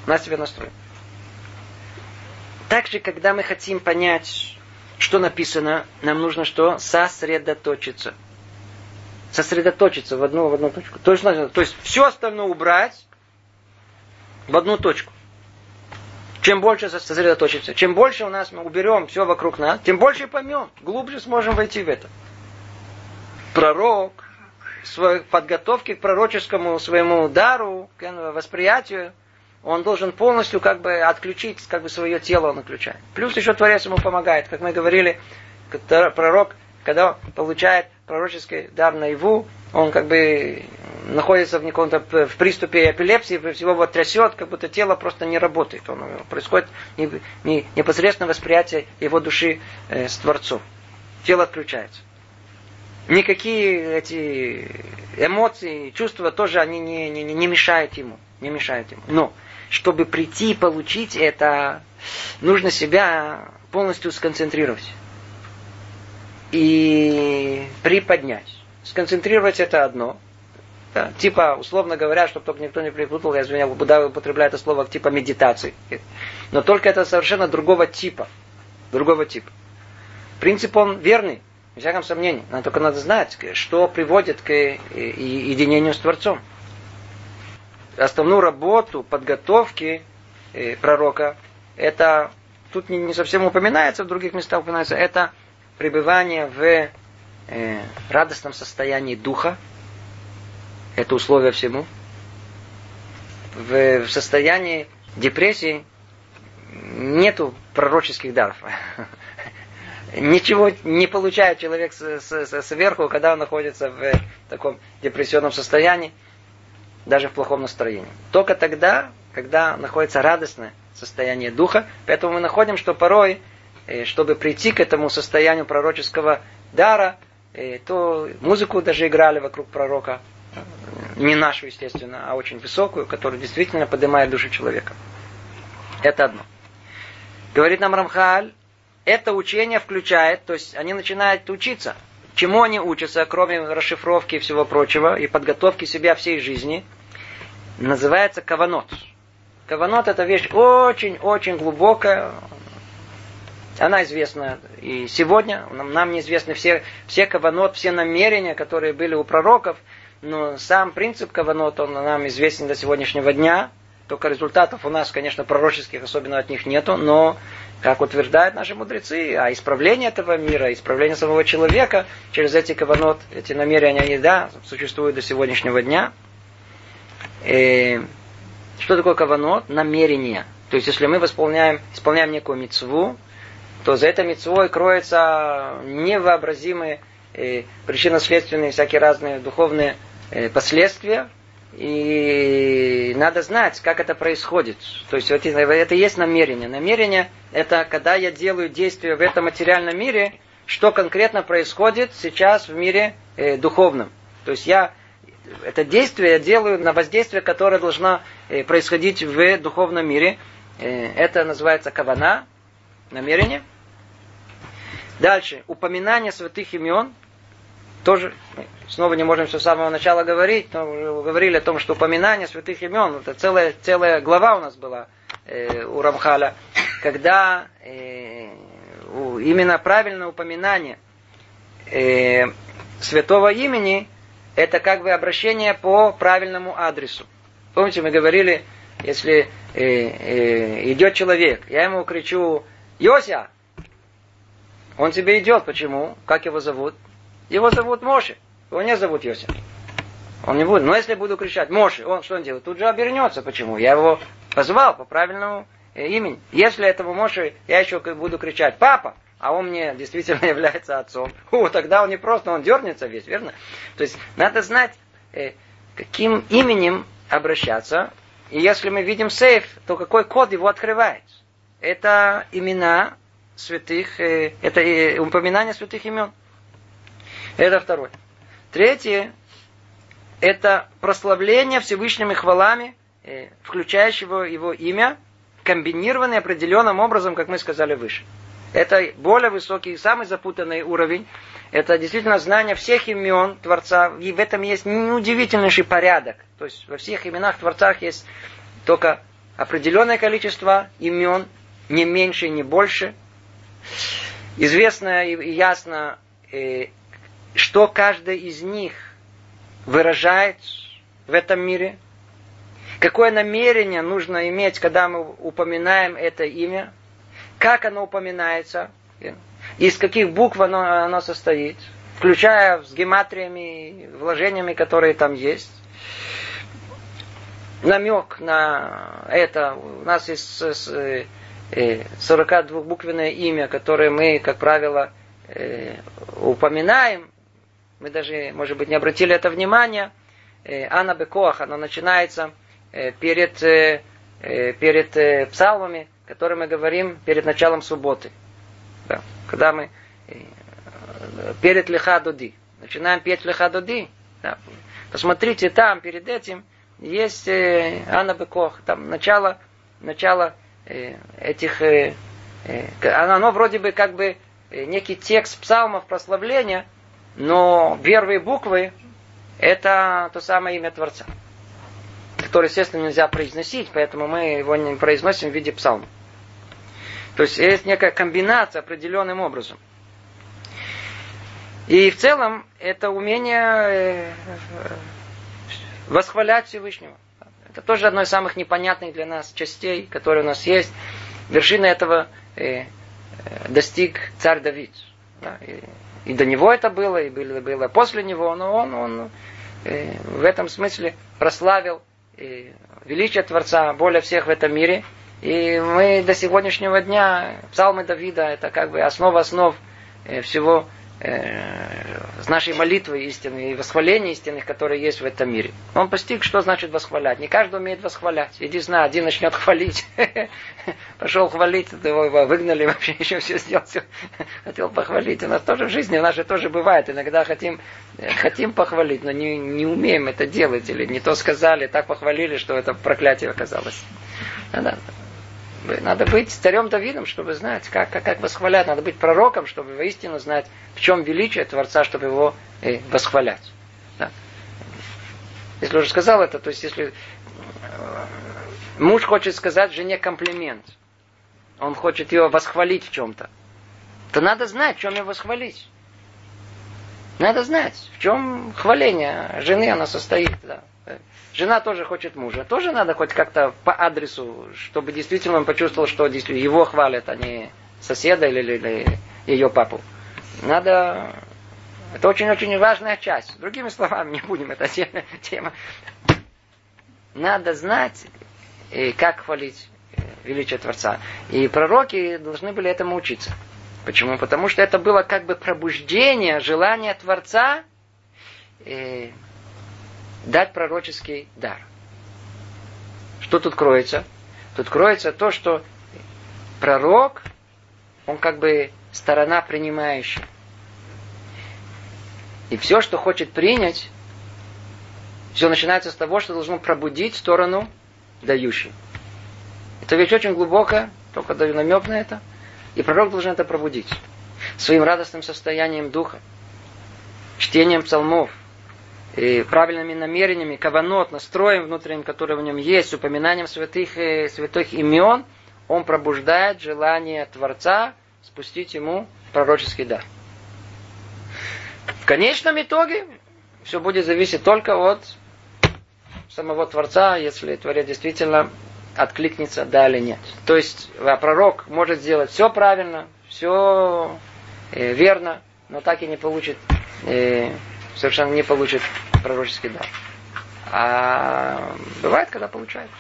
Надо себя настроить. Также, когда мы хотим понять, что написано, нам нужно что? Сосредоточиться. Сосредоточиться в одну, в одну точку. То есть, то есть все остальное убрать в одну точку. Чем больше сосредоточимся, чем больше у нас мы уберем все вокруг нас, тем больше поймем, глубже сможем войти в это. Пророк, в подготовке к пророческому своему дару, к восприятию, он должен полностью как бы отключить как бы свое тело он отключает. Плюс еще Творец ему помогает. Как мы говорили, пророк, когда получает пророческий дар наяву, он как бы находится в каком-то в приступе эпилепсии, всего вот трясет, как будто тело просто не работает. Он, происходит не, не, непосредственное восприятие его души э, с Творцом. Тело отключается. Никакие эти эмоции, чувства тоже они не, не, не мешают ему. Не мешают ему. Но чтобы прийти и получить это, нужно себя полностью сконцентрировать. И приподнять. Сконцентрировать это одно. Да, типа, условно говоря, чтобы только никто не припутал, я извиняюсь, Будда употребляет это слово типа медитации. Но только это совершенно другого типа. Другого типа. Принцип он верный, без всяком сомнении. Но только надо знать, что приводит к единению с Творцом основную работу подготовки э, пророка, это тут не совсем упоминается, в других местах упоминается, это пребывание в э, радостном состоянии духа, это условие всему. В, в состоянии депрессии нету пророческих даров. <laughs> Ничего не получает человек с, с, сверху, когда он находится в таком депрессионном состоянии даже в плохом настроении. Только тогда, когда находится радостное состояние духа. Поэтому мы находим, что порой, э, чтобы прийти к этому состоянию пророческого дара, э, то музыку даже играли вокруг пророка. Не нашу, естественно, а очень высокую, которая действительно поднимает душу человека. Это одно. Говорит нам Рамхаль, это учение включает, то есть они начинают учиться. Чему они учатся, кроме расшифровки и всего прочего, и подготовки себя всей жизни, называется каванот. Каванот это вещь очень-очень глубокая. Она известна и сегодня. Нам, нам неизвестны все, все каванот, все намерения, которые были у пророков. Но сам принцип каванот, он нам известен до сегодняшнего дня. Только результатов у нас, конечно, пророческих особенно от них нету, но, как утверждают наши мудрецы, а исправление этого мира, исправление самого человека через эти каванот, эти намерения, они, да, существуют до сегодняшнего дня. И что такое каванот? Намерение. То есть, если мы исполняем, исполняем некую мецву, то за этой мецвой кроются невообразимые э, причинно-следственные всякие разные духовные э, последствия, и надо знать, как это происходит. То есть это, это есть намерение. Намерение это когда я делаю действие в этом материальном мире, что конкретно происходит сейчас в мире э, духовном. То есть я это действие я делаю на воздействие, которое должно э, происходить в духовном мире. Э, это называется кавана, намерение. Дальше, упоминание святых имен. Тоже снова не можем все с самого начала говорить, но уже говорили о том, что упоминание святых имен, это целая, целая глава у нас была э, у Рамхаля, когда э, именно правильное упоминание э, святого имени, это как бы обращение по правильному адресу. Помните, мы говорили, если э, э, идет человек, я ему кричу, Йося, он тебе идет. Почему? Как его зовут? Его зовут Моше. Его не зовут Йосиф. Он не будет. Но если буду кричать Моше, он что он делает? Тут же обернется. Почему? Я его позвал по правильному э, имени. Если этому Моше я еще буду кричать Папа, а он мне действительно <laughs> является отцом, о, тогда он не просто, он дернется весь, верно? То есть надо знать, э, каким именем обращаться. И если мы видим сейф, то какой код его открывает? Это имена святых, э, это упоминание святых имен. Это второе. Третье – это прославление Всевышними хвалами, э, включающего его имя, комбинированы определенным образом, как мы сказали выше. Это более высокий, самый запутанный уровень. Это действительно знание всех имен Творца. И в этом есть неудивительнейший порядок. То есть во всех именах Творцах есть только определенное количество имен, не меньше, не больше. Известно и ясно, э, что каждый из них выражает в этом мире, какое намерение нужно иметь, когда мы упоминаем это имя, как оно упоминается, из каких букв оно, оно состоит, включая с гематриями, вложениями, которые там есть. Намек на это. У нас есть 42-буквенное э, имя, которое мы, как правило, э, упоминаем. Мы даже, может быть, не обратили это внимание. Э, Анна Бекоах, оно начинается перед, перед псалмами, которые мы говорим перед началом субботы. Да. Когда мы перед Лехадуди. Начинаем петь Лехадуди. Да. Посмотрите, там перед этим есть Анна Бекох. Там начало, начало этих... Э, э, оно вроде бы как бы некий текст псалмов прославления, но первые буквы это то самое имя Творца, которое, естественно, нельзя произносить, поэтому мы его не произносим в виде псалма. То есть есть некая комбинация определенным образом. И в целом это умение восхвалять Всевышнего. Это тоже одно из самых непонятных для нас частей, которые у нас есть. Вершина этого э, э, достиг царь Давид. Да, и, и до него это было, и было, было после него, но он, он э, в этом смысле прославил э, величие Творца более всех в этом мире. И мы до сегодняшнего дня, псалмы Давида, это как бы основа основ э, всего с нашей молитвой истины и восхваления истинных, которые есть в этом мире. Он постиг, что значит восхвалять. Не каждый умеет восхвалять. Иди знай, один начнет хвалить. <laughs> Пошел хвалить, его, его выгнали, <laughs> вообще еще все сделал, все. Хотел похвалить. У нас тоже в жизни, у же тоже бывает. Иногда хотим, хотим похвалить, но не, не умеем это делать. Или не то сказали, так похвалили, что это проклятие оказалось. Надо быть царем Давидом, чтобы знать, как, как, как восхвалять. Надо быть пророком, чтобы воистину знать, в чем величие Творца, чтобы его э, восхвалять. Да. Если уже сказал это, то есть если э, муж хочет сказать жене комплимент, он хочет ее восхвалить в чем-то, то надо знать, в чем ее восхвалить. Надо знать, в чем хваление жены она состоит. Да. Жена тоже хочет мужа. Тоже надо хоть как-то по адресу, чтобы действительно он почувствовал, что его хвалят, а не соседа или, или, ее папу. Надо... Это очень-очень важная часть. Другими словами, не будем, это тема. Надо знать, как хвалить э, величие Творца. И пророки должны были этому учиться. Почему? Потому что это было как бы пробуждение желания Творца э, дать пророческий дар. Что тут кроется? Тут кроется то, что пророк, он как бы сторона принимающая. И все, что хочет принять, все начинается с того, что должно пробудить сторону дающей. Это вещь очень глубокая, только даю намек на это. И пророк должен это пробудить. Своим радостным состоянием духа, чтением псалмов, и правильными намерениями, каванот, настроем внутренним, который в нем есть, упоминанием святых, э, святых имен, он пробуждает желание Творца спустить ему пророческий дар. В конечном итоге все будет зависеть только от самого Творца, если Творец действительно откликнется, да или нет. То есть а пророк может сделать все правильно, все э, верно, но так и не получит э, совершенно не получит пророческий дар. А бывает, когда получает.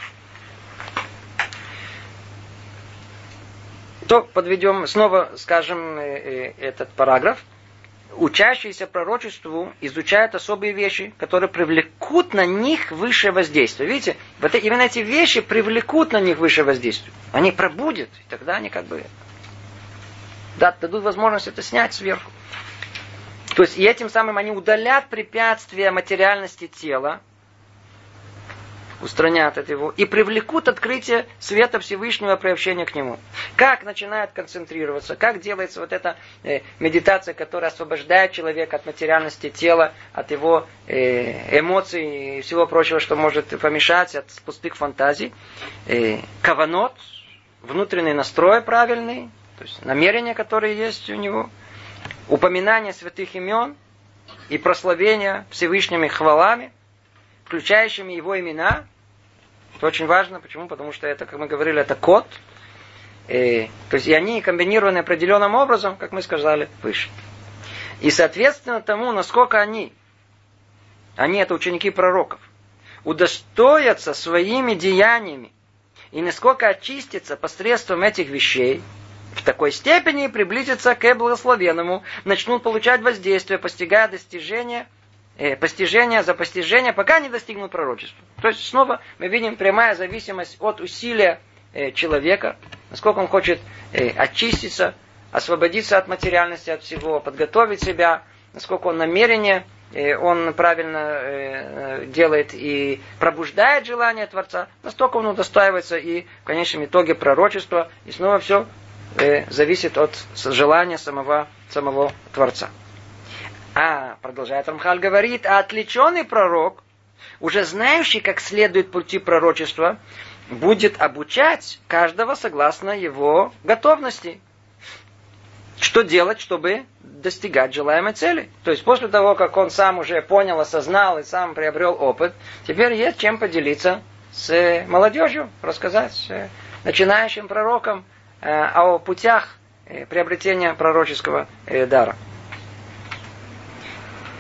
То подведем, снова скажем э, э, этот параграф. Учащиеся пророчеству изучают особые вещи, которые привлекут на них высшее воздействие. Видите, вот именно эти вещи привлекут на них высшее воздействие. Они пробудят, и тогда они как бы дадут возможность это снять сверху. То есть и этим самым они удалят препятствия материальности тела, устранят от его и привлекут открытие света Всевышнего приобщения к нему. Как начинает концентрироваться, как делается вот эта э, медитация, которая освобождает человека от материальности тела, от его э, эмоций и всего прочего, что может помешать, от пустых фантазий. Э, каванот, внутренний настрой правильный, то есть намерения, которые есть у него, упоминание святых имен и прославление Всевышними хвалами, включающими его имена, это очень важно. Почему? Потому что это, как мы говорили, это код. И, то есть и они комбинированы определенным образом, как мы сказали, выше. И соответственно тому, насколько они, они это ученики пророков, удостоятся своими деяниями и насколько очистятся посредством этих вещей, в такой степени приблизятся к благословенному, начнут получать воздействие, постигая достижения э, постижение за постижение, пока не достигнут пророчества. То есть снова мы видим прямая зависимость от усилия э, человека, насколько он хочет э, очиститься, освободиться от материальности, от всего, подготовить себя, насколько он намерение э, он правильно делает и пробуждает желание Творца, настолько он удостаивается и в конечном итоге пророчества, и снова все э, зависит от желания самого, самого Творца. А, продолжает Рамхаль, говорит, а отвлеченный пророк, уже знающий, как следует пути пророчества, будет обучать каждого согласно его готовности. Что делать, чтобы достигать желаемой цели? То есть после того, как он сам уже понял, осознал и сам приобрел опыт, теперь есть чем поделиться с молодежью, рассказать начинающим пророкам о путях э, приобретения пророческого э, дара.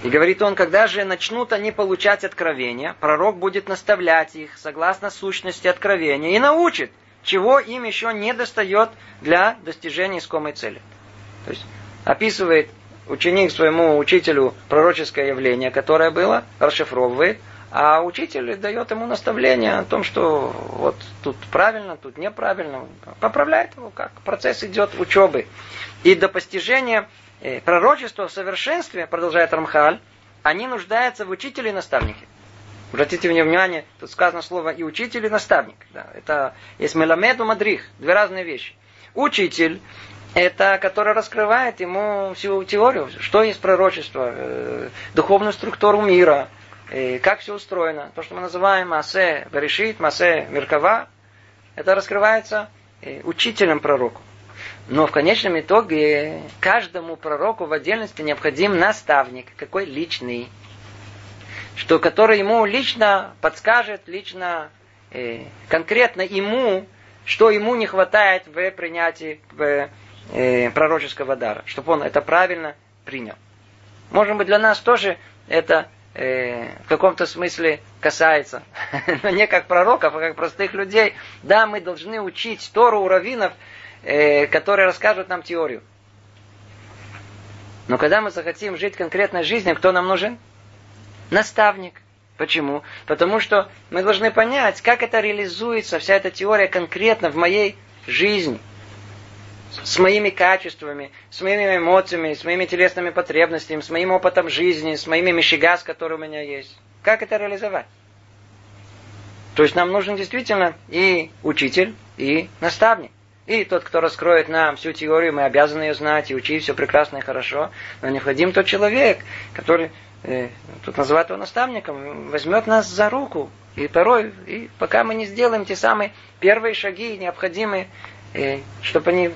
И говорит он, когда же начнут они получать откровения, пророк будет наставлять их согласно сущности откровения и научит, чего им еще не достает для достижения искомой цели. То есть описывает ученик своему учителю пророческое явление, которое было, расшифровывает, а учитель дает ему наставление о том, что вот тут правильно, тут неправильно, поправляет его, как процесс идет учебы. И до постижения Э, пророчество в совершенстве, продолжает Рамхаль, они нуждаются в учителе и наставнике. Обратите внимание, тут сказано слово и учитель, и наставник. Да, это есть меламеду мадрих, две разные вещи. Учитель это который раскрывает ему всю теорию, что есть пророчество, э, духовную структуру мира, как все устроено. То, что мы называем Масе Берешит, Масе Меркава, это раскрывается э, учителем пророку. Но в конечном итоге каждому пророку в отдельности необходим наставник, какой личный, что который ему лично подскажет, лично э, конкретно ему, что ему не хватает в принятии в, э, пророческого дара, чтобы он это правильно принял. Может быть, для нас тоже это э, в каком-то смысле касается, <laughs> но не как пророков, а как простых людей. Да, мы должны учить Тору у раввинов, э, которые расскажут нам теорию. Но когда мы захотим жить конкретной жизнью, кто нам нужен? Наставник. Почему? Потому что мы должны понять, как это реализуется, вся эта теория конкретно в моей жизни. С моими качествами, с моими эмоциями, с моими телесными потребностями, с моим опытом жизни, с моими мишигас, которые у меня есть. Как это реализовать? То есть нам нужен действительно и учитель, и наставник. И тот, кто раскроет нам всю теорию, мы обязаны ее знать и учить все прекрасно и хорошо. Но необходим тот человек, который, э, тут называют его наставником, возьмет нас за руку. И порой, и пока мы не сделаем те самые первые шаги, необходимые, э, чтобы они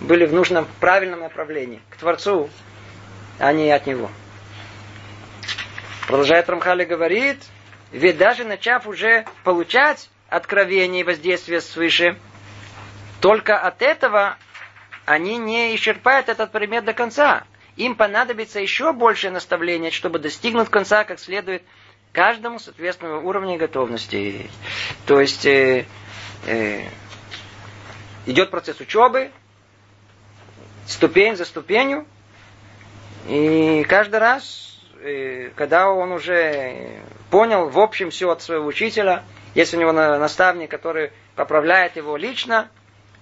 были в нужном, правильном направлении, к Творцу, а не от Него. Продолжает Рамхали говорит, ведь даже начав уже получать откровение и воздействие свыше, только от этого они не исчерпают этот предмет до конца. Им понадобится еще больше наставления, чтобы достигнуть конца как следует каждому соответственного уровня готовности. То есть э, э, идет процесс учебы, ступень за ступенью, и каждый раз, э, когда он уже понял в общем все от своего учителя, есть у него наставник, который поправляет его лично,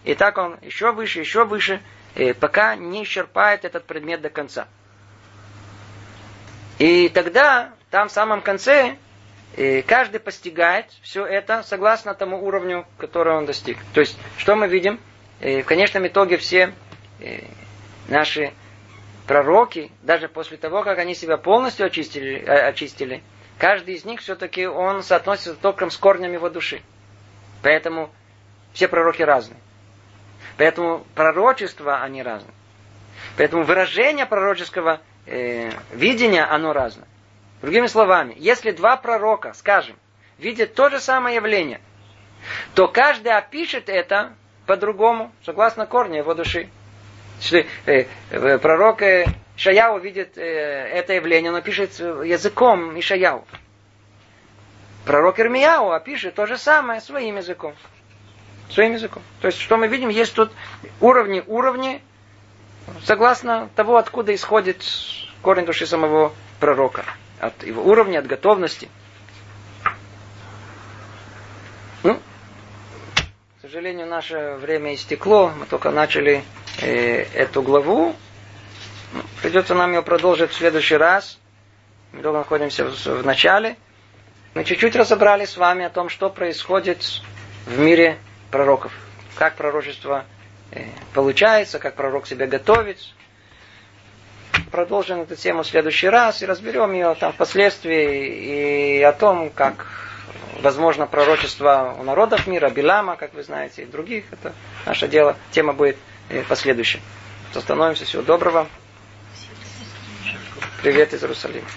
и так он еще выше, еще выше, пока не исчерпает этот предмет до конца. И тогда, там в самом конце, И каждый постигает все это согласно тому уровню, который он достиг. То есть, что мы видим? В конечном итоге все наши пророки, даже после того, как они себя полностью очистили, очистили каждый из них все-таки он соотносится только с корнями его души. Поэтому все пророки разные. Поэтому пророчества, они разные. Поэтому выражение пророческого э, видения, оно разное. Другими словами, если два пророка, скажем, видят то же самое явление, то каждый опишет это по-другому, согласно корню его души. Если э, э, пророк э, Ишаяу видит э, это явление, он пишет языком Ишаяу. Пророк Ирмияу опишет то же самое своим языком. Своим языком. То есть, что мы видим, есть тут уровни, уровни, согласно того, откуда исходит корень души самого пророка. От его уровня, от готовности. Ну, к сожалению, наше время истекло. Мы только начали э, эту главу. Придется нам ее продолжить в следующий раз. Мы долго находимся в, в начале. Мы чуть-чуть разобрали с вами о том, что происходит в мире пророков. Как пророчество э, получается, как пророк себя готовит. Продолжим эту тему в следующий раз и разберем ее там впоследствии и о том, как возможно пророчество у народов мира, Билама, как вы знаете, и других. Это наше дело. Тема будет последующая. Остановимся. Всего доброго. Привет из Иерусалима.